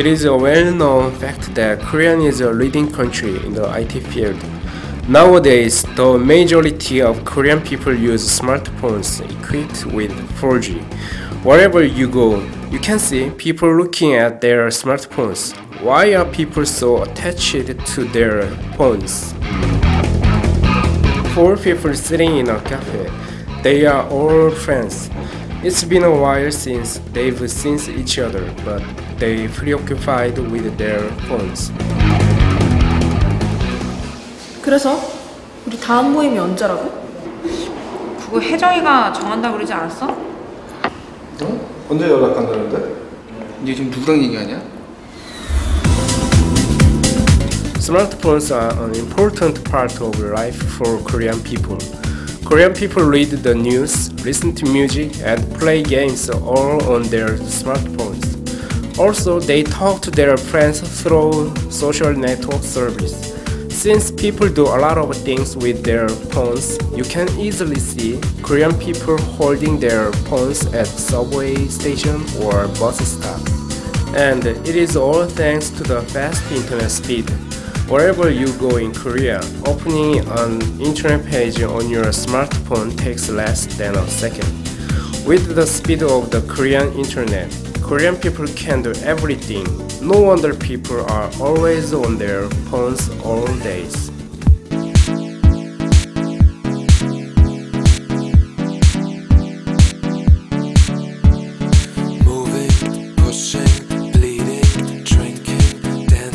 It is a well-known fact that Korea is a leading country in the IT field. Nowadays, the majority of Korean people use smartphones equipped with 4G. Wherever you go, you can see people looking at their smartphones. Why are people so attached to their phones? Four people sitting in a cafe. They are all friends. It's been a while since they've seen each other, but they preoccupied with their phones. 그래서 우리 다음 모임이 언제라고? 그거 혜정이가 정한다고 그러지 않았어? 어? 언제 연락한다는데? 니 지금 누구랑 얘기하냐? Smartphones are an important part of life for Korean people. Korean people read the news, listen to music, and play games all on their smartphones. Also, they talk to their friends through social network service. Since people do a lot of things with their phones, you can easily see Korean people holding their phones at subway station or bus stop. And it is all thanks to the fast internet speed. Wherever you go in Korea, opening an internet page on your smartphone takes less than a second. With the speed of the Korean internet, Korean people can do everything. No wonder people are always on their phones all days.